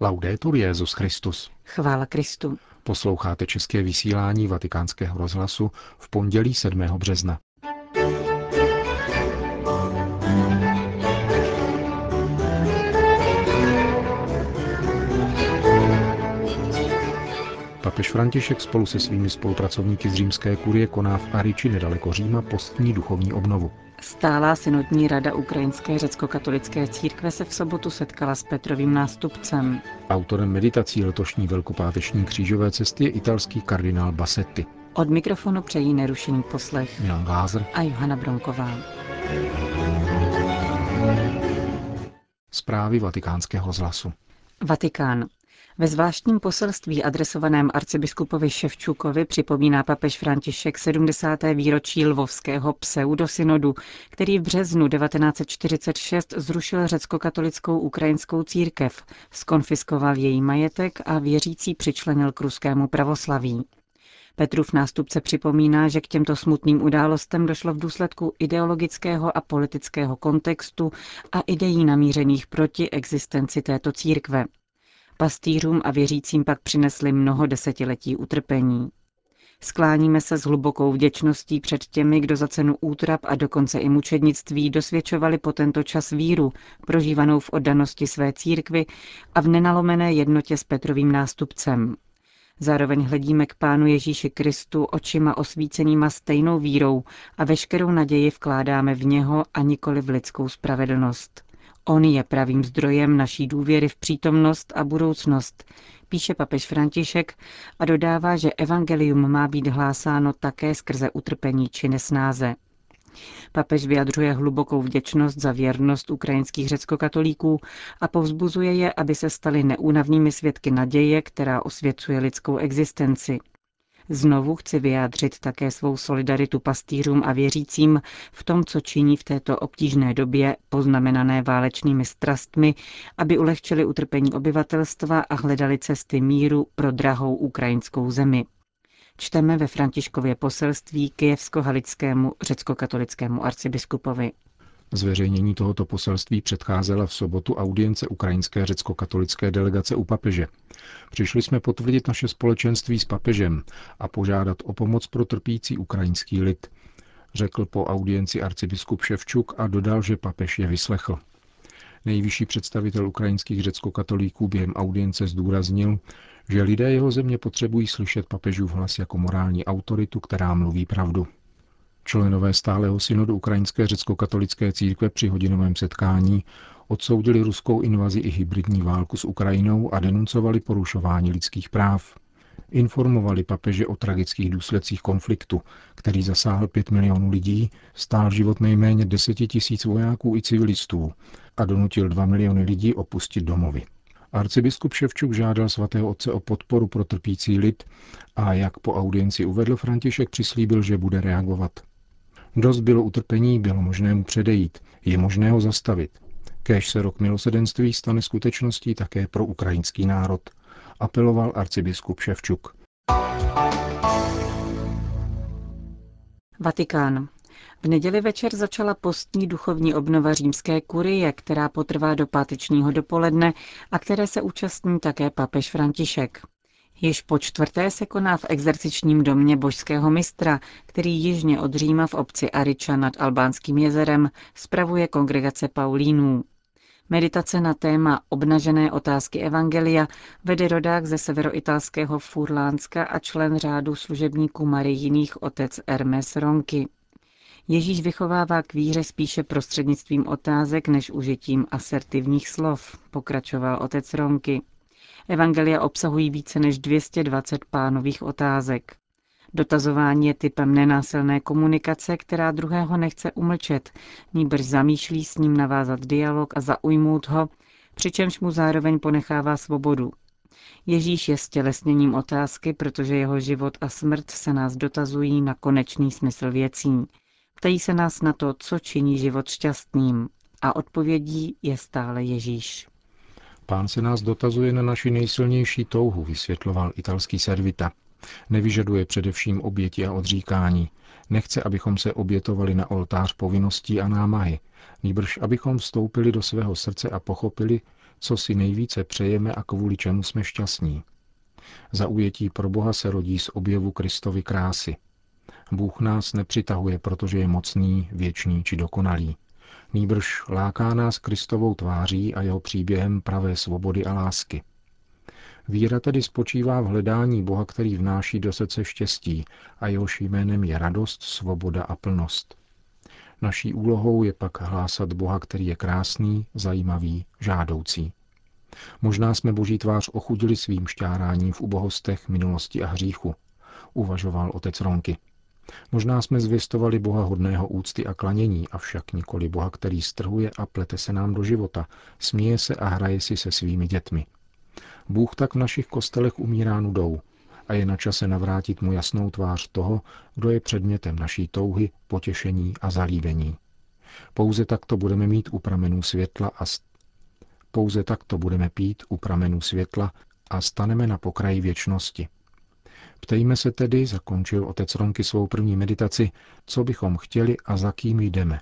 Laudetur Jezus Christus. Chvála Kristu. Posloucháte české vysílání Vatikánského rozhlasu v pondělí 7. března. Papež František spolu se svými spolupracovníky z římské kurie koná v Ariči nedaleko Říma postní duchovní obnovu. Stálá synodní rada Ukrajinské řecko-katolické církve se v sobotu setkala s Petrovým nástupcem. Autorem meditací letošní velkopáteční křížové cesty je italský kardinál Bassetti. Od mikrofonu přejí nerušený poslech Milan Glázer a Johana Bronková. Zprávy vatikánského zhlasu. Vatikán. Ve zvláštním poselství adresovaném arcibiskupovi Ševčukovi připomíná papež František 70. výročí lvovského pseudosynodu, který v březnu 1946 zrušil řecko-katolickou ukrajinskou církev, skonfiskoval její majetek a věřící přičlenil k ruskému pravoslaví. Petrův nástupce připomíná, že k těmto smutným událostem došlo v důsledku ideologického a politického kontextu a ideí namířených proti existenci této církve. Pastýřům a věřícím pak přinesli mnoho desetiletí utrpení. Skláníme se s hlubokou vděčností před těmi, kdo za cenu útrap a dokonce i mučednictví dosvědčovali po tento čas víru, prožívanou v oddanosti své církvy a v nenalomené jednotě s Petrovým nástupcem. Zároveň hledíme k Pánu Ježíši Kristu očima osvícenýma stejnou vírou a veškerou naději vkládáme v něho a nikoli v lidskou spravedlnost. On je pravým zdrojem naší důvěry v přítomnost a budoucnost, píše papež František a dodává, že evangelium má být hlásáno také skrze utrpení či nesnáze. Papež vyjadřuje hlubokou vděčnost za věrnost ukrajinských řeckokatolíků a povzbuzuje je, aby se stali neúnavnými svědky naděje, která osvěcuje lidskou existenci. Znovu chci vyjádřit také svou solidaritu pastýřům a věřícím v tom, co činí v této obtížné době, poznamenané válečnými strastmi, aby ulehčili utrpení obyvatelstva a hledali cesty míru pro drahou ukrajinskou zemi. Čteme ve Františkově poselství kijevsko-halickému řecko-katolickému arcibiskupovi. Zveřejnění tohoto poselství předcházela v sobotu audience ukrajinské řecko-katolické delegace u papeže. Přišli jsme potvrdit naše společenství s papežem a požádat o pomoc pro trpící ukrajinský lid, řekl po audienci arcibiskup Ševčuk a dodal, že papež je vyslechl. Nejvyšší představitel ukrajinských řecko-katolíků během audience zdůraznil, že lidé jeho země potřebují slyšet papežův hlas jako morální autoritu, která mluví pravdu. Členové stáleho synodu Ukrajinské řecko-katolické církve při hodinovém setkání odsoudili ruskou invazi i hybridní válku s Ukrajinou a denuncovali porušování lidských práv. Informovali papeže o tragických důsledcích konfliktu, který zasáhl 5 milionů lidí, stál život nejméně 10 tisíc vojáků i civilistů a donutil 2 miliony lidí opustit domovy. Arcibiskup Ševčuk žádal svatého otce o podporu pro trpící lid a jak po audienci uvedl František přislíbil, že bude reagovat. Dost bylo utrpení, bylo možné mu předejít, je možné ho zastavit. Kéž se rok milosedenství stane skutečností také pro ukrajinský národ, apeloval arcibiskup Ševčuk. Vatikán. V neděli večer začala postní duchovní obnova římské kurie, která potrvá do pátečního dopoledne a které se účastní také papež František. Již po čtvrté se koná v exercičním domě božského mistra, který jižně od Říma v obci Ariča nad Albánským jezerem spravuje kongregace Paulínů. Meditace na téma obnažené otázky Evangelia vede rodák ze severoitalského Furlánska a člen řádu služebníků Marijinných otec Hermes Ronky. Ježíš vychovává k víře spíše prostřednictvím otázek než užitím asertivních slov, pokračoval otec Ronky. Evangelia obsahují více než 220 pánových otázek. Dotazování je typem nenásilné komunikace, která druhého nechce umlčet, níbrž zamýšlí s ním navázat dialog a zaujmout ho, přičemž mu zároveň ponechává svobodu. Ježíš je stělesněním otázky, protože jeho život a smrt se nás dotazují na konečný smysl věcí. Ptají se nás na to, co činí život šťastným. A odpovědí je stále Ježíš. Pán se nás dotazuje na naši nejsilnější touhu, vysvětloval italský servita. Nevyžaduje především oběti a odříkání. Nechce, abychom se obětovali na oltář povinností a námahy, nýbrž abychom vstoupili do svého srdce a pochopili, co si nejvíce přejeme a kvůli čemu jsme šťastní. Zaujetí pro Boha se rodí z objevu Kristovy krásy. Bůh nás nepřitahuje, protože je mocný, věčný či dokonalý. Nýbrž láká nás Kristovou tváří a jeho příběhem pravé svobody a lásky. Víra tedy spočívá v hledání Boha, který vnáší do srdce štěstí a jehož jménem je radost, svoboda a plnost. Naší úlohou je pak hlásat Boha, který je krásný, zajímavý, žádoucí. Možná jsme Boží tvář ochudili svým šťáráním v ubohostech, minulosti a hříchu, uvažoval otec Ronky. Možná jsme zvěstovali Boha hodného úcty a klanění, avšak nikoli Boha, který strhuje a plete se nám do života, směje se a hraje si se svými dětmi. Bůh tak v našich kostelech umírá nudou a je na čase navrátit mu jasnou tvář toho, kdo je předmětem naší touhy, potěšení a zalíbení. Pouze takto budeme mít u pramenů světla a st- pouze takto budeme pít u pramenů světla a staneme na pokraji věčnosti. Ptejme se tedy, zakončil otec Ronky svou první meditaci, co bychom chtěli a za kým jdeme.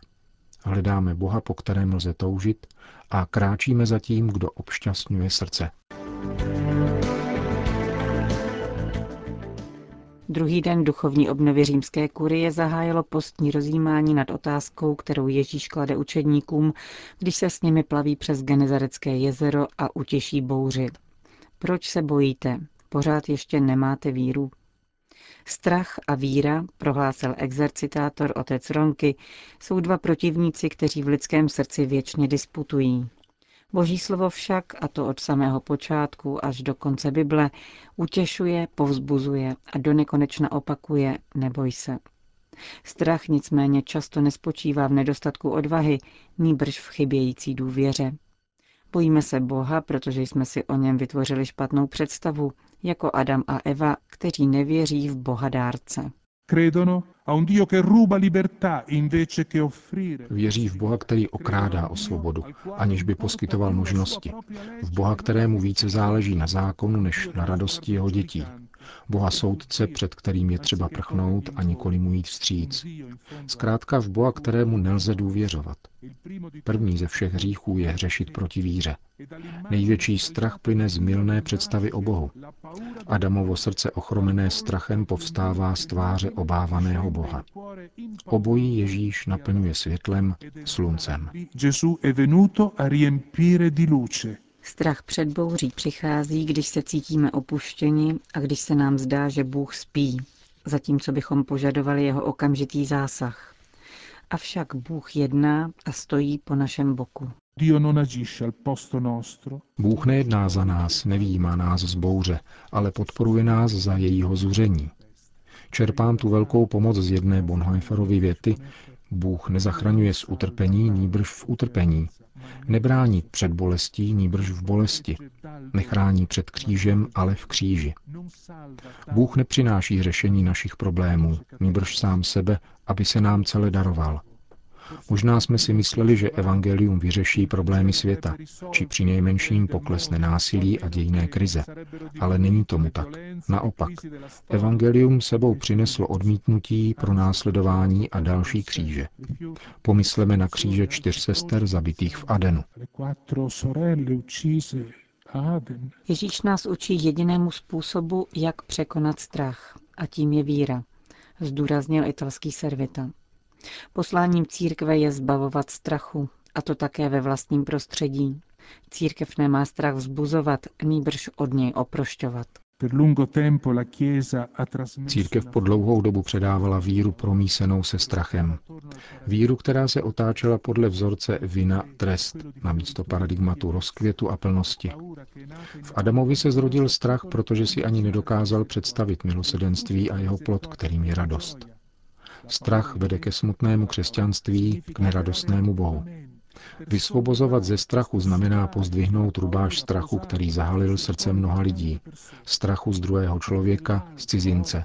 Hledáme Boha, po kterém lze toužit a kráčíme za tím, kdo obšťastňuje srdce. Druhý den duchovní obnovy římské kurie zahájilo postní rozjímání nad otázkou, kterou Ježíš klade učedníkům, když se s nimi plaví přes Genezarecké jezero a utěší bouři. Proč se bojíte? Pořád ještě nemáte víru? Strach a víra, prohlásil exercitátor otec Ronky, jsou dva protivníci, kteří v lidském srdci věčně disputují. Boží slovo však, a to od samého počátku až do konce Bible, utěšuje, povzbuzuje a do nekonečna opakuje, neboj se. Strach nicméně často nespočívá v nedostatku odvahy, nýbrž v chybějící důvěře. Bojíme se Boha, protože jsme si o něm vytvořili špatnou představu, jako Adam a Eva, kteří nevěří v Boha dárce. Věří v Boha, který okrádá o svobodu, aniž by poskytoval možnosti. V Boha, kterému více záleží na zákonu než na radosti jeho dětí. Boha soudce, před kterým je třeba prchnout a nikoli mu jít vstříc. Zkrátka v Boha, kterému nelze důvěřovat. První ze všech hříchů je hřešit proti víře. Největší strach plyne z milné představy o Bohu. Adamovo srdce ochromené strachem povstává z tváře obávaného Boha. Obojí Ježíš naplňuje světlem, sluncem. Strach před bouří přichází, když se cítíme opuštěni a když se nám zdá, že Bůh spí, zatímco bychom požadovali jeho okamžitý zásah. Avšak Bůh jedná a stojí po našem boku. Bůh nejedná za nás, nevýjímá nás z bouře, ale podporuje nás za jejího zuření. Čerpám tu velkou pomoc z jedné Bonhoefferovy věty, Bůh nezachraňuje z utrpení, níbrž v utrpení. Nebrání před bolestí, níbrž v bolesti. Nechrání před křížem, ale v kříži. Bůh nepřináší řešení našich problémů, níbrž sám sebe, aby se nám celé daroval – Možná jsme si mysleli, že evangelium vyřeší problémy světa, či při nejmenším poklesne násilí a dějné krize. Ale není tomu tak. Naopak, evangelium sebou přineslo odmítnutí pro následování a další kříže. Pomysleme na kříže čtyř sester zabitých v Adenu. Ježíš nás učí jedinému způsobu, jak překonat strach, a tím je víra, zdůraznil italský servita. Posláním církve je zbavovat strachu, a to také ve vlastním prostředí. Církev nemá strach vzbuzovat, nýbrž od něj oprošťovat. Církev po dlouhou dobu předávala víru promísenou se strachem. Víru, která se otáčela podle vzorce vina, trest, na místo paradigmatu rozkvětu a plnosti. V Adamovi se zrodil strach, protože si ani nedokázal představit milosedenství a jeho plot, kterým je radost. Strach vede ke smutnému křesťanství, k neradostnému Bohu. Vysvobozovat ze strachu znamená pozdvihnout rubáš strachu, který zahalil srdce mnoha lidí. Strachu z druhého člověka, z cizince.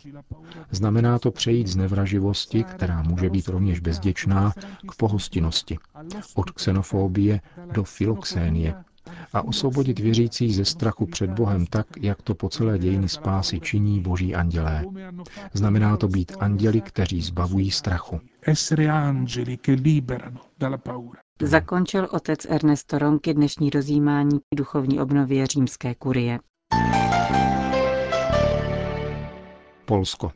Znamená to přejít z nevraživosti, která může být rovněž bezděčná, k pohostinnosti. Od xenofobie do filoxénie, a osvobodit věřící ze strachu před Bohem tak, jak to po celé dějiny spásy činí boží andělé. Znamená to být anděli, kteří zbavují strachu. Zakončil otec Ernesto Ronky dnešní rozjímání duchovní obnově římské kurie. Polsko.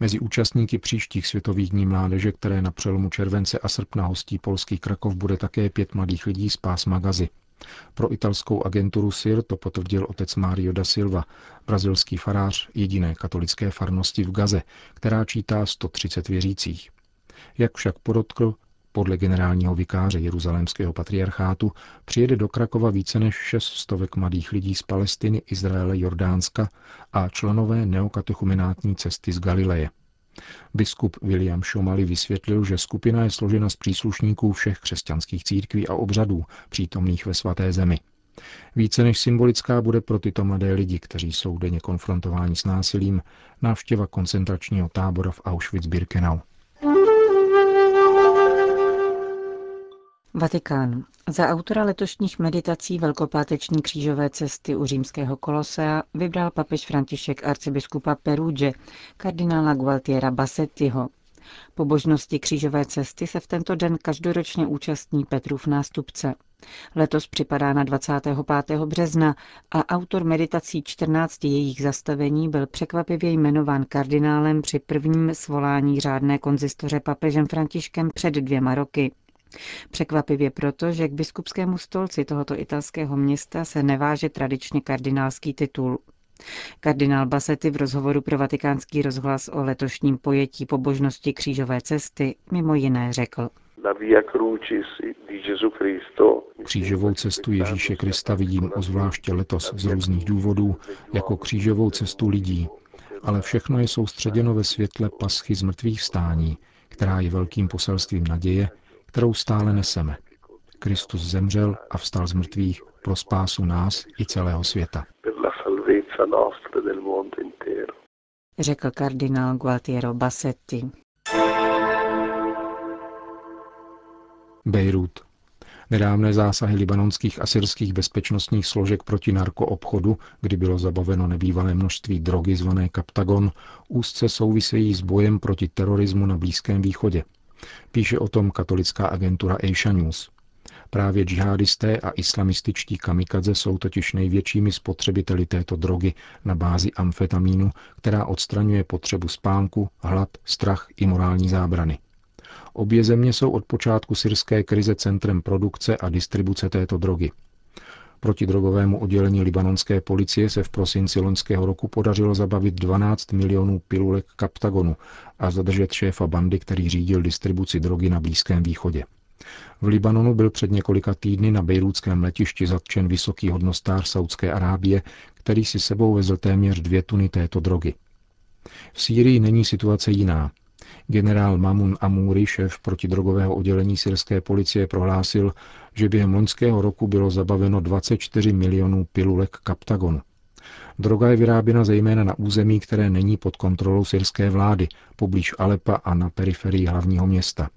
Mezi účastníky příštích světových dní mládeže, které na přelomu července a srpna hostí polský Krakov, bude také pět mladých lidí z pásma Gazy. Pro italskou agenturu SIR to potvrdil otec Mario da Silva, brazilský farář jediné katolické farnosti v Gaze, která čítá 130 věřících. Jak však podotkl, podle generálního vikáře Jeruzalémského patriarchátu přijede do Krakova více než šest stovek mladých lidí z Palestiny, Izraele, Jordánska a členové neokatechumenátní cesty z Galileje. Biskup William Šomali vysvětlil, že skupina je složena z příslušníků všech křesťanských církví a obřadů přítomných ve svaté zemi. Více než symbolická bude pro tyto mladé lidi, kteří jsou denně konfrontováni s násilím, návštěva koncentračního tábora v Auschwitz-Birkenau. Vatikán. Za autora letošních meditací Velkopáteční křížové cesty u římského kolosea vybral papež František arcibiskupa Peruge, kardinála Gualtiera Bassettiho. Pobožnosti křížové cesty se v tento den každoročně účastní Petrův nástupce. Letos připadá na 25. března a autor meditací 14 jejich zastavení byl překvapivě jmenován kardinálem při prvním svolání řádné konzistoře papežem Františkem před dvěma roky. Překvapivě proto, že k biskupskému stolci tohoto italského města se neváže tradičně kardinálský titul. Kardinál Bassetti v rozhovoru pro vatikánský rozhlas o letošním pojetí pobožnosti křížové cesty mimo jiné řekl. Křížovou cestu Ježíše Krista vidím ozvláště letos z různých důvodů jako křížovou cestu lidí, ale všechno je soustředěno ve světle paschy z mrtvých stání, která je velkým poselstvím naděje, kterou stále neseme. Kristus zemřel a vstal z mrtvých pro spásu nás i celého světa. Řekl kardinál Gualtiero Bassetti. Bejrút. Nedávné zásahy libanonských a syrských bezpečnostních složek proti narkoobchodu, kdy bylo zabaveno nebývalé množství drogy zvané Kaptagon, úzce souvisejí s bojem proti terorismu na Blízkém východě. Píše o tom katolická agentura Asia News. Právě džihadisté a islamističtí kamikadze jsou totiž největšími spotřebiteli této drogy na bázi amfetamínu, která odstraňuje potřebu spánku, hlad, strach i morální zábrany. Obě země jsou od počátku syrské krize centrem produkce a distribuce této drogy. Protidrogovému oddělení libanonské policie se v prosinci loňského roku podařilo zabavit 12 milionů pilulek kaptagonu a zadržet šéfa bandy, který řídil distribuci drogy na Blízkém východě. V Libanonu byl před několika týdny na bejrůdském letišti zatčen vysoký hodnostář Saudské Arábie, který si sebou vezl téměř dvě tuny této drogy. V Sýrii není situace jiná. Generál Mamun Amuri, šéf protidrogového oddělení syrské policie, prohlásil, že během loňského roku bylo zabaveno 24 milionů pilulek kaptagonu. Droga je vyráběna zejména na území, které není pod kontrolou syrské vlády, poblíž Alepa a na periferii hlavního města.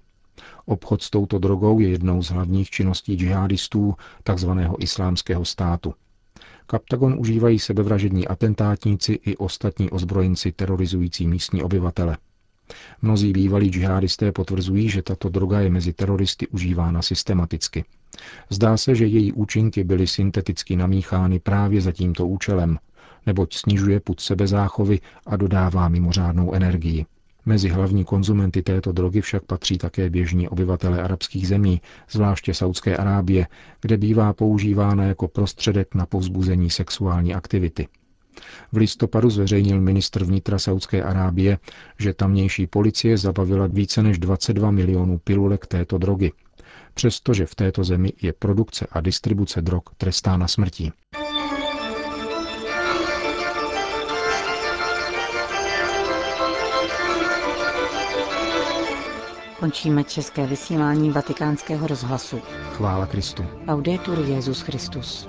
Obchod s touto drogou je jednou z hlavních činností džihadistů, takzvaného islámského státu. Kaptagon užívají sebevražední atentátníci i ostatní ozbrojenci terorizující místní obyvatele. Mnozí bývalí džihadisté potvrzují, že tato droga je mezi teroristy užívána systematicky. Zdá se, že její účinky byly synteticky namíchány právě za tímto účelem, neboť snižuje put sebezáchovy a dodává mimořádnou energii. Mezi hlavní konzumenty této drogy však patří také běžní obyvatele arabských zemí, zvláště Saudské Arábie, kde bývá používána jako prostředek na povzbuzení sexuální aktivity. V listopadu zveřejnil ministr vnitra Saudské Arábie, že tamnější policie zabavila více než 22 milionů pilulek této drogy, přestože v této zemi je produkce a distribuce drog trestána smrtí. Končíme české vysílání vatikánského rozhlasu. Chvála Kristu. Laudetur Jezus Christus.